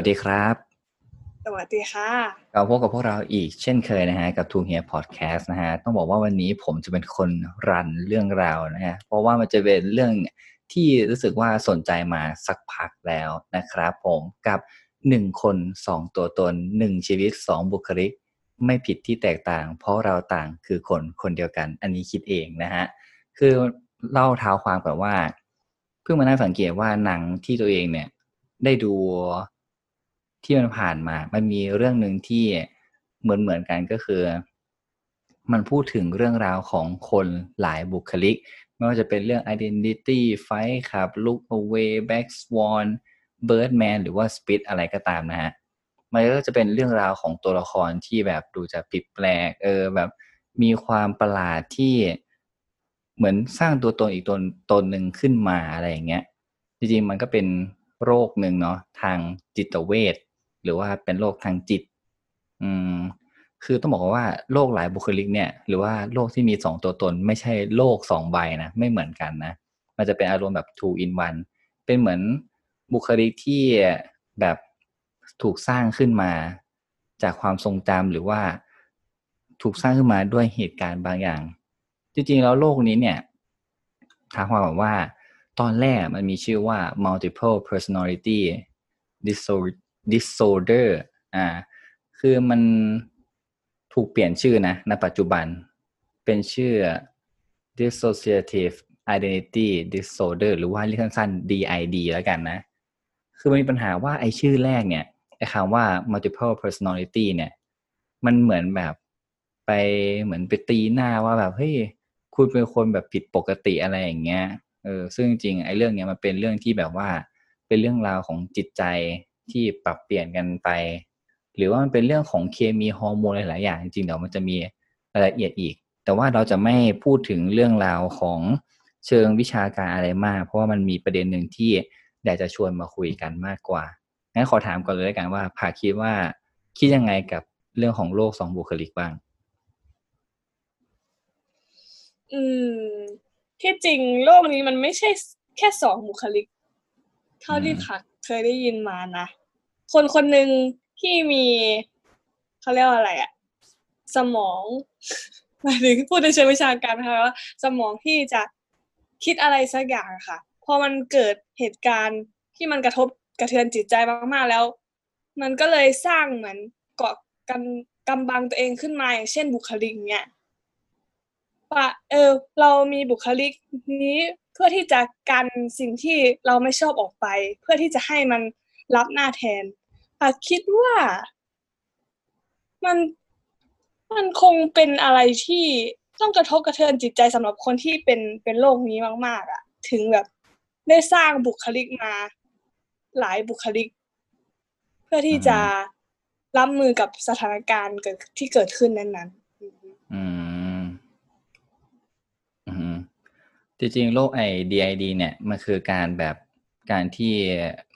วัสดีครับ สวัสดีค่ะกลับพบกับพวกเราอีกเช่นเคยนะฮะกับทูเฮียพอดแคสต์นะฮะต้องบอกว่าวันนี้ผมจะเป็นคนรันเรื่องราวนะฮะเพราะว่ามันจะเป็นเรื่องที่รู้สึกว่าสนใจมาสักพักแล้วนะครับผมกับหนึ่งคนสองตัวตนหนึ่งชีวิตสองบุคลิก ไม่ผิดที่แตกต่าง เพราะเราต่างคือคนคนเดียวกัน อันนี้คิดเองนะฮะคือเล่าเท้าความก่อนว่า เพิ่งมานั่งสังเกตว่าหนังที่ตัวเองเนี่ย ได้ดู ที่มันผ่านมา มันมีเรื่องหนึ่งที่เหมือนเหมือนกันก็คือ มันพูดถึงเรื่องราวของคนหลายบุคลิก ไม่ว่าจะเป็นเรื่อง identity fight ครับ look away back swan birdman หรือว่า spit อะไรก็ตามนะฮะ มันก็จะเป็นเรื่องราวของตัวละครที่แบบดูจะผิดแปลก เออแบบมีความประหลาดที่เหมือนสร้างตัวตนอีกตนตนหนึ่งขึ้นมาอะไรอย่างเงี้ย จริงๆมันก็เป็นโรคหนึ่งเนาะทางจิตเวช รือว่าเป็นโรคทางจิต อืม คือต้องบอกว่าโรคหลายบุคลิกเนี่ย หรือว่าโรคที่มีสองตัวตน ไม่ใช่โรคสองใบนะไม่เหมือนกันนะมันจะเป็นอารมณ์แบบ two in one เป็นเหมือนบุคลิกที่แบบถูกสร้างขึ้นมา จากความทรงจำหรือว่าถูกสร้างขึ้นมาด้วยเหตุการณ์บางอย่าง จริงๆ แล้วโรคนี้เนี่ยถามความว่า ตอนแรกมันมีชื่อว่า multiple personality disorder อ่า คือมันถูกเปลี่ยนชื่อนะในปัจจุบัน เป็นชื่อ dissociative identity disorder หรือว่าเรียกสั้นๆ DID แล้วกันนะ คือมันมีปัญหาว่าไอชื่อแรกเนี่ยไอคำว่า multiple personality เนี่ย มันเหมือนแบบไปเหมือนไปตีหน้าว่าแบบเฮ้ยคุณเป็นคนแบบผิดปกติอะไรอย่างเงี้ย เออ ซึ่งจริงไอ้เรื่องเนี้ยมันเป็นเรื่องที่แบบว่า เป็นเรื่องราวของจิตใจ ที่ปรับเปลี่ยนกันไป หรือว่ามันเป็นเรื่องของเคมีฮอร์โมนหลายๆอย่างจริงๆเดี๋ยวมันจะมีรายละเอียดอีก แต่ว่าเราจะไม่พูดถึงเรื่องราวของเชิงวิชาการอะไรมาก เพราะว่ามันมีประเด็นหนึ่งที่อยากจะชวนมาคุยกันมากกว่างั้นขอถามก่อนเลยกันว่าผาคิดว่าคิดยังไงกับเรื่องของโลกสองบุคลิกบ้าง อืม ที่จริงโลกนี้มันไม่ใช่แค่สองบุคลิก เท่าที่ผักเคยได้ยินมานะ คนคนหนึ่งที่มีเขาเรียกว่าอะไรอะสมองหมายถึงพูดในเชิงวิชาการนะคะว่าสมองที่จะคิดอะไรสักอย่างค่ะ พอมันเกิดเหตุการณ์ที่มันกระทบกระเทือนจิตใจมากๆแล้ว มันก็เลยสร้างเหมือนเกาะกันกำบังตัวเองขึ้นมาอย่างเช่นบุคลิกเนี่ยว่าเออเรามีบุคลิกนี้เพื่อที่จะกันสิ่งที่เราไม่ชอบออกไป เพื่อที่จะให้มัน รับหน้าแทนอาคิดว่ามันมันคงเป็นอะไรที่ต้องกระทบกระเทือนจิตใจสำหรับคนที่เป็นเป็นโรคนี้มาก ๆอะ ถึงแบบได้สร้างบุคลิกมา หลายบุคลิก เพื่อที่จะรับมือกับสถานการณ์เกิดที่เกิดขึ้นนั้นๆ อืมจริงๆโรคไอ DID เนี่ย มันคือการแบบ การที่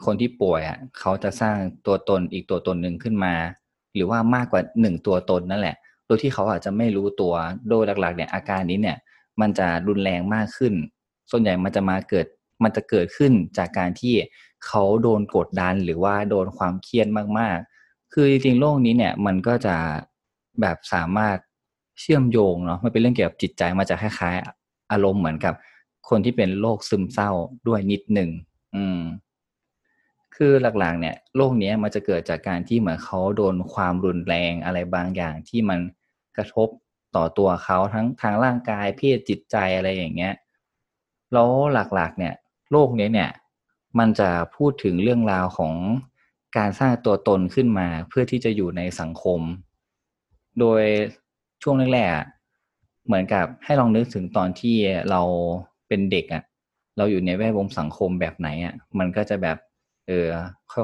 คนที่ป่วยอะเขาจะสร้างตัวตนอีกตัวตนหนึ่งขึ้นมา หรือว่ามากกว่าหนึ่งตัวตนนั่นแหละ โดยที่เขาอาจจะไม่รู้ตัวโดยหลักๆเนี่ยอาการนี้เนี่ย มันจะรุนแรงมากขึ้น ส่วนใหญ่มันจะมาเกิดมันจะเกิดขึ้นจากการที่เขาโดนกดดันหรือว่าโดนความเครียดมากๆ คือจริงๆโรคนี้เนี่ยมันก็จะแบบสามารถเชื่อมโยงเนาะมันเป็นเรื่องเกี่ยวกับจิตใจมาจะคล้ายๆ อารมณ์เหมือนกับ คนที่เป็นโรคซึมเศร้าด้วยนิดหนึ่ง อืม คือหลักๆ เนี่ยโรคเนี้ยมันจะเกิดจากการที่เหมือนเขาโดนความรุนแรงอะไรบางอย่างที่มันกระทบต่อตัวเขาทั้งทางร่างกายเพศจิตใจอะไรอย่างเงี้ยแล้วหลักๆ เนี่ยโรคเนี้ยเนี่ย มันจะพูดถึงเรื่องราวของการสร้างตัวตนขึ้นมาเพื่อที่จะอยู่ในสังคม โดยช่วงแรกๆเหมือนกับให้ลองนึกถึงตอนที่เราเป็นเด็กอะ่ะ เราอยู่ในแวดวงสังคมแบบไหนอะ่ะมันก็จะแบบเออ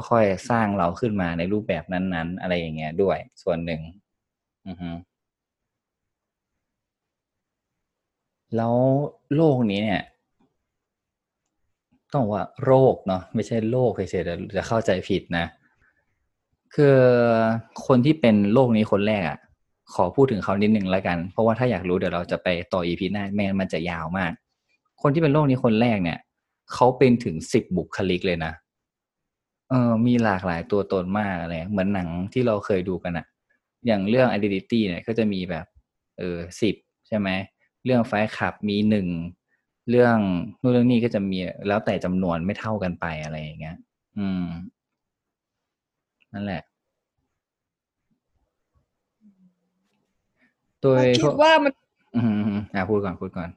ค่อยๆ สร้างเราขึ้นมาในรูปแบบนั้นๆ อะไรอย่างเงี้ยด้วยส่วนหนึ่งอือฮึแล้วโรคนี้เนี่ย ต้องว่าโรคเนาะไม่ใช่โรคเฉยๆจะเข้าใจผิดนะ คือคนที่เป็นโรคนี้คนแรกอะ่ะ ขอพูดถึงเขานิดหนึ่งแล้วกัน เพราะว่าถ้าอยากรู้เดี๋ยวเราจะไปต่ออีพีหน้าแม่มันจะยาวมาก คนที่เป็นโรคนี้คนแรกเนี่ยเขาเป็นถึงสิบบุคลิกเลยนะเออมีหลากหลายตัวตนมากอะไรเหมือนหนังที่เราเคยดูกันอะอย่างเรื่อง identity เนี่ยก็จะมีแบบ เออสิบใช่ไหมเรื่องไฟขับมีหนึ่งเรื่องนู่นเรื่องนี้ก็จะมีแล้วแต่จำนวนไม่เท่ากันไปอะไรอย่างเงี้ย อืม นั่นแหละ โดยคิดว่ามัน อืมอ่าพูดก่อนพูดก่อน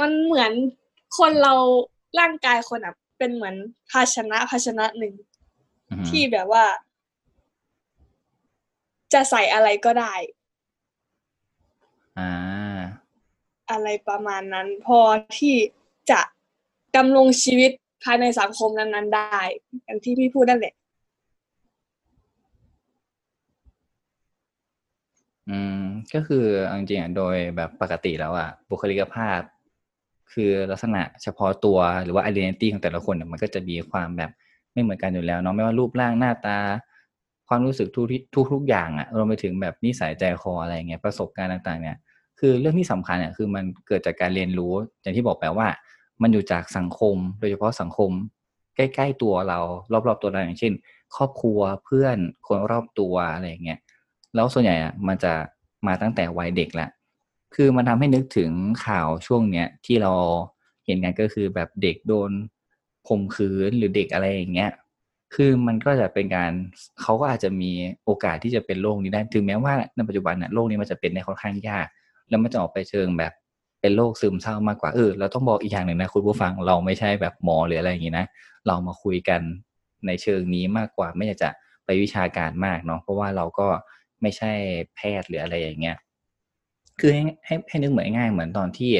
มันเหมือนคนเราร่างกายคนอะ เป็นเหมือนภาชนะภาชนะหนึ่งอืมที่แบบว่า จะใส่อะไรก็ได้ อ่า อะไรประมาณนั้น พอที่จะดำรงชีวิตภายในสังคมนั้นๆ ได้อย่างที่พี่พูดนั่นแหละอืมก็คือเอาจริงๆอะโดยแบบปกติแล้วอะบุคลิกภาพ คือลักษณะเฉพาะตัวหรือว่า identity ของแต่ละคนเนี่ยมันก็จะมีความแบบไม่เหมือนกันอยู่แล้วเนาะไม่ว่ารูปร่างหน้าตา ความรู้สึกทุกทุกทุกอย่างอะรวมไปถึงแบบนิสัยใจคออะไรเงี้ยประสบการณ์ต่างๆเนี่ยคือเรื่องที่สำคัญเนี่ยคือมันเกิดจากการเรียนรู้ อย่างที่บอกไปว่า มันอยู่จากสังคม โดยเฉพาะสังคม ใกล้ๆตัวเรา รอบๆตัวเราอย่างเช่น ครอบครัวเพื่อนคนรอบตัวอะไรเงี้ยแล้วส่วนใหญ่อะมันจะมาตั้งแต่วัยเด็กแหละ คือมันทำให้นึกถึงข่าวช่วงเนี้ยที่เราเห็นกันก็คือแบบเด็กโดนข่มขืนหรือเด็กอะไรอย่างเงี้ย คือมันก็จะเป็นการเขาก็อาจจะมีโอกาสที่จะเป็นโรคนี้ได้ ถึงแม้ว่าในปัจจุบันน่ะโรคนี้มันจะเป็นในค่อนข้างยาก แล้วมันจะออกไปเชิงแบบเป็นโรคซึมเศร้ามากกว่า เออ เราต้องบอกอีกอย่างหนึ่งนะคุณผู้ฟัง เราไม่ใช่แบบหมอหรืออะไรอย่างงี้นะ เรามาคุยกันในเชิงนี้มากกว่า ไม่อยากจะไปวิชาการมากเนาะ เพราะว่าเราก็ไม่ใช่แพทย์หรืออะไรอย่างเงี้ย คือให้ให้ให้นึกเหมือนง่ายเหมือนตอนที่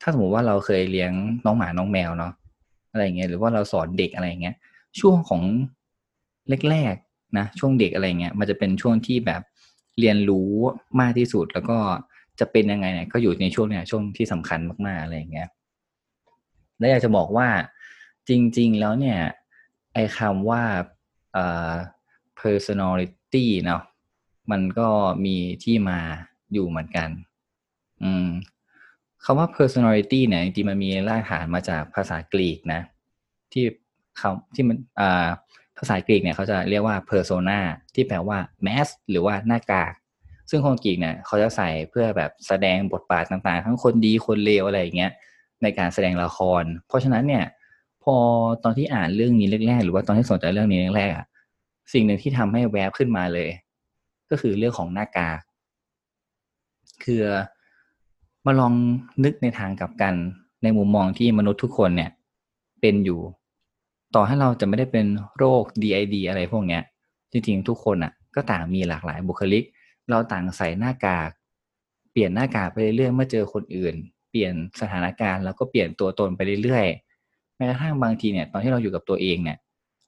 ถ้าสมมติว่าเราเคยเลี้ยงน้องหมาน้องแมวเนาะอะไรเงี้ยหรือว่าเราสอนเด็กอะไรเงี้ย ช่วงของแรกๆนะช่วงเด็กอะไรเงี้ยมันจะเป็นช่วงที่แบบเรียนรู้มากที่สุดแล้วก็จะเป็นยังไงเนี่ยก็อยู่ในช่วงเนี้ยช่วงที่สำคัญมากๆอะไรเงี้ยแล้วอยากจะบอกว่าจริง ๆ แล้วเนี่ยไอ้คำว่า personality เนาะมันก็มีที่มาอยู่เหมือนกัน อืมคำว่า personality เนี่ยจริงๆมันมีรากฐานมาจากภาษากรีกนะ ที่คำที่มันอ่าภาษากรีกเนี่ยเขาจะเรียกว่า persona ที่แปลว่า mask หรือว่าหน้ากาก ซึ่งคนกรีกเนี่ยเขาจะใส่เพื่อแบบแสดงบทบาทต่างๆ ทั้งคนดีคนเลวอะไรอย่างเงี้ยในการแสดงละคร เพราะฉะนั้นเนี่ย พอตอนที่อ่านเรื่องนี้แรกๆ หรือว่าตอนที่สนใจเรื่องนี้แรกๆอะสิ่งหนึ่งที่ทำให้แวบขึ้นมาเลย ก็คือเรื่องของหน้ากากคือ มาลองนึกในทางกลับกัน ในมุมมองที่มนุษย์ทุกคนเนี่ย เป็นอยู่ ต่อให้เราจะไม่ได้เป็นโรค DID อะไรพวกเนี้ย จริงๆ ทุกคนอะ ก็ต่างมีหลากหลายบุคลิก เราต่างใส่หน้ากาก เปลี่ยนหน้ากากไปเรื่อยๆเมื่อเจอคนอื่น เปลี่ยนสถานการณ์แล้วก็เปลี่ยนตัวตนไปเรื่อยๆแม้กระทั่งบางทีเนี่ย ตอนที่เราอยู่กับตัวเองเนี่ย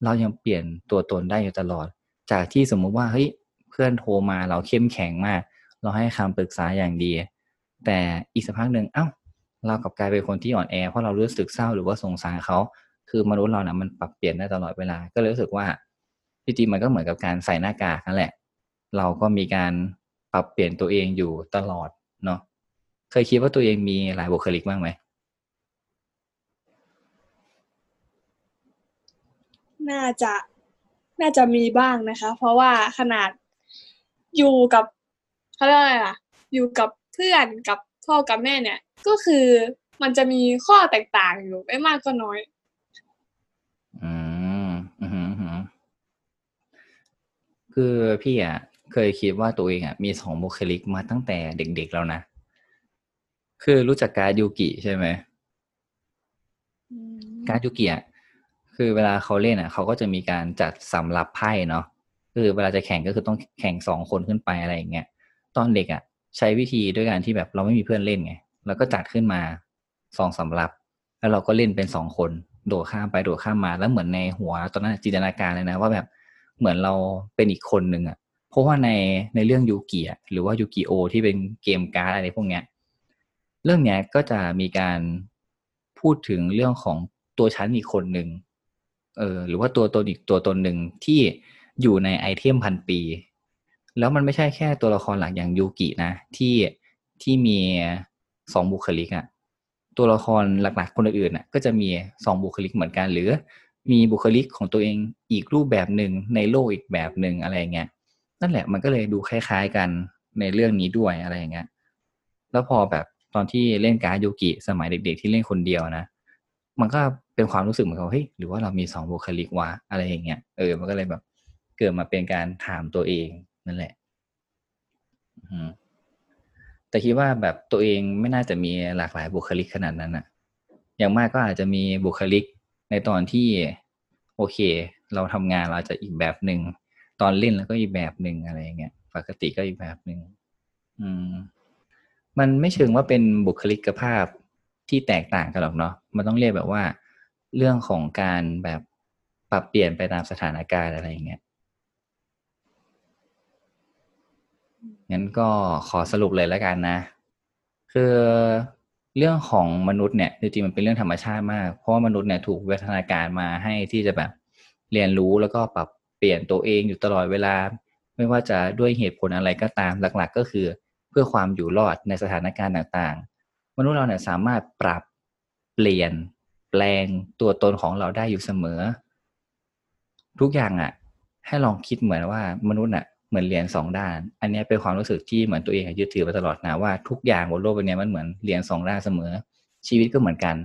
เรายังเปลี่ยนตัวตนได้อยู่ตลอด จากที่สมมุติว่าเฮ้ยเพื่อนโทรมาเราเข้มแข็งมาก เราให้คำปรึกษาอย่างดี แต่อีกสักพักหนึ่งเอ้า เรากลับกลายเป็นคนที่อ่อนแอเพราะเรารู้สึกเศร้าหรือว่าสงสารเขา คือมนุษย์เรานะมันปรับเปลี่ยนได้ตลอดเวลา ก็เลยรู้สึกว่าจริงๆมันก็เหมือนกับการใส่หน้ากากนั่นแหละ เราก็มีการปรับเปลี่ยนตัวเองอยู่ตลอดเนาะเคยคิดว่าตัวเองมีหลายบุคลิกบ้างไหมน่าจะน่าจะมีบ้างนะคะ เพราะว่าขนาดอยู่กับเขาเรียกอะไรล่ะ อยู่กับ เพื่อนกับพ่อกับแม่เนี่ย ก็คือมันจะมีข้อแตกต่างอยู่ไม่มากก็น้อย อืมอือหืออือหือคือพี่อะเคยคิดว่าตัวเองอะมีสองบุคลิกมาตั้งแต่เด็กๆแล้วนะ คือรู้จักการดยูกิใช่ไหมการดยูกิอะคือเวลาเขาเล่นอะ เขาก็จะมีการจัดสำรับไพ่เนาะคือเวลาจะแข่งก็คือต้องแข่งสองคนขึ้นไปอะไรอย่างเงี้ยตอนเด็กอะ ใช้วิธีด้วยการที่แบบเราไม่มีเพื่อนเล่นไงแล้วก็จัดขึ้นมาสองสำรับแล้วเราก็เล่นเป็นสองคนโดดข้ามไปโดดข้ามมา แล้วเหมือนในหัวตอนนั้นจินตนาการเลยนะ ว่าแบบเหมือนเราเป็นอีกคนหนึ่งอะ เพราะว่าในในเรื่องยูกิอะหรือว่ายูกิโอที่เป็นเกมการ์ดอะไรพวกเนี้ยเรื่องเนี้ยก็จะมีการพูดถึงเรื่องของตัวชั้นอีกคนหนึ่งเออหรือว่าตัวตนอีกตัวตนหนึ่งที่อยู่ในไอเทมพันปี แล้วมันไม่ใช่แค่ตัวละครหลักอย่างยูกินะ ที่ที่มีสองบุคลิกอะตัวละครหลักๆคนอื่นๆอะก็จะมีสองบุคลิกเหมือนกัน หรือมีบุคลิกของตัวเองอีกรูปแบบหนึ่งในโลกอีกแบบหนึ่งอะไรเงี้ยนั่นแหละมันก็เลยดูคล้าย ๆ กันในเรื่องนี้ด้วยอะไรเงี้ยแล้วพอแบบตอนที่เล่นการ์ดยูกิสมัยเด็ก ๆ ที่เล่นคนเดียวนะ มันก็เป็นความรู้สึกเหมือนกับเฮ้ยหรือว่าเรามีสองบุคลิกวะอะไรอย่างเงี้ยเออมันก็เลยแบบเกิดมาเป็นการถามตัวเอง นั่นแหละแต่คิดว่าแบบตัวเองไม่น่าจะมีหลากหลายบุคลิกขนาดนั้นอะอย่างมากก็อาจจะมีบุคลิกในตอนที่ โอเค เราทำงานเราจะอีกแบบหนึ่งตอนเล่นแล้วก็อีกแบบหนึ่งอะไรอย่างเงี้ยปกติก็อีกแบบหนึ่งอืม มันไม่เชิงว่าเป็นบุคลิกภาพที่แตกต่างกันหรอกเนาะมันต้องเรียกแบบว่า เรื่องของการแบบปรับเปลี่ยนไปตามสถานการณ์อะไรอย่างเงี้ย งั้นก็ขอสรุปเลยแล้วกันนะ คือเรื่องของมนุษย์เนี่ยจริงๆมันเป็นเรื่องธรรมชาติมาก เพราะว่ามนุษย์เนี่ยถูกวิวัฒนาการมาให้ที่จะแบบเรียนรู้แล้วก็ปรับเปลี่ยนตัวเองอยู่ตลอดเวลา ไม่ว่าจะด้วยเหตุผลอะไรก็ตามหลักๆ ก็คือเพื่อความอยู่รอดในสถานการณ์ต่างๆ มนุษย์เราเนี่ยสามารถปรับเปลี่ยนแปลงตัวตนของเราได้อยู่เสมอ ทุกอย่างอะ่ะ ให้ลองคิดเหมือนว่ามนุษย์อะ เหมือนเหรียญสองด้าน อันนี้เป็นความรู้สึกที่เหมือนตัวเองยึดถือมาตลอดนะว่าทุกอย่างบนโลกใบนี้มันเหมือนเหรียญสองด้านเสมอ ชีวิตก็เหมือนกัน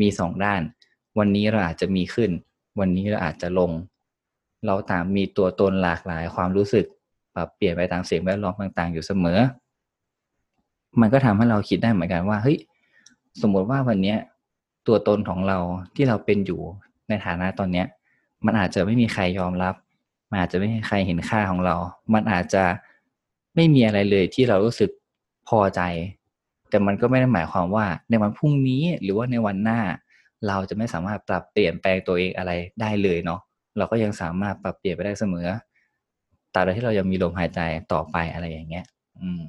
มีสองด้าน วันนี้เราอาจจะมีขึ้น วันนี้เราอาจจะลง เราตางมีตัวตนหลากหลายความรู้สึกปรับเปลี่ยนไปตามเสียงแวดล้อมต่าง ๆ อยู่เสมอ มันก็ทำให้เราคิดได้เหมือนกันว่าเฮ้ยสมมติว่าวันนี้ตัวตนของเราที่เราเป็นอยู่ในฐานะตอนเนี้ย มันอาจจะไม่มีใครยอมรับ มันอาจจะไม่มีใครเห็นค่าของเรา มันอาจจะไม่มีอะไรเลยที่เรารู้สึกพอใจ แต่มันก็ไม่ได้หมายความว่า ในวันพรุ่งนี้หรือว่าในวันหน้า เราจะไม่สามารถปรับเปลี่ยนแปลงตัวเองอะไรได้เลยเนาะ เราก็ยังสามารถปรับเปลี่ยนไปได้เสมอตราบใดที่เรายังมีลมหายใจต่อไปอะไรอย่างเงี้ย อืม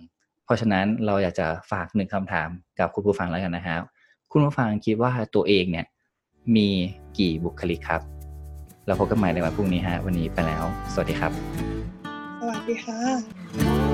เพราะฉะนั้นเราอยากจะฝากหนึ่งคำถามกับคุณผู้ฟังแล้วกันนะครับ คุณผู้ฟังคิดว่าตัวเองเนี่ย มีกี่บุคลิกครับ เราพบกันใหม่ในวันพรุ่งนี้ฮะ วันนี้ไปแล้ว สวัสดีครับ สวัสดีค่ะ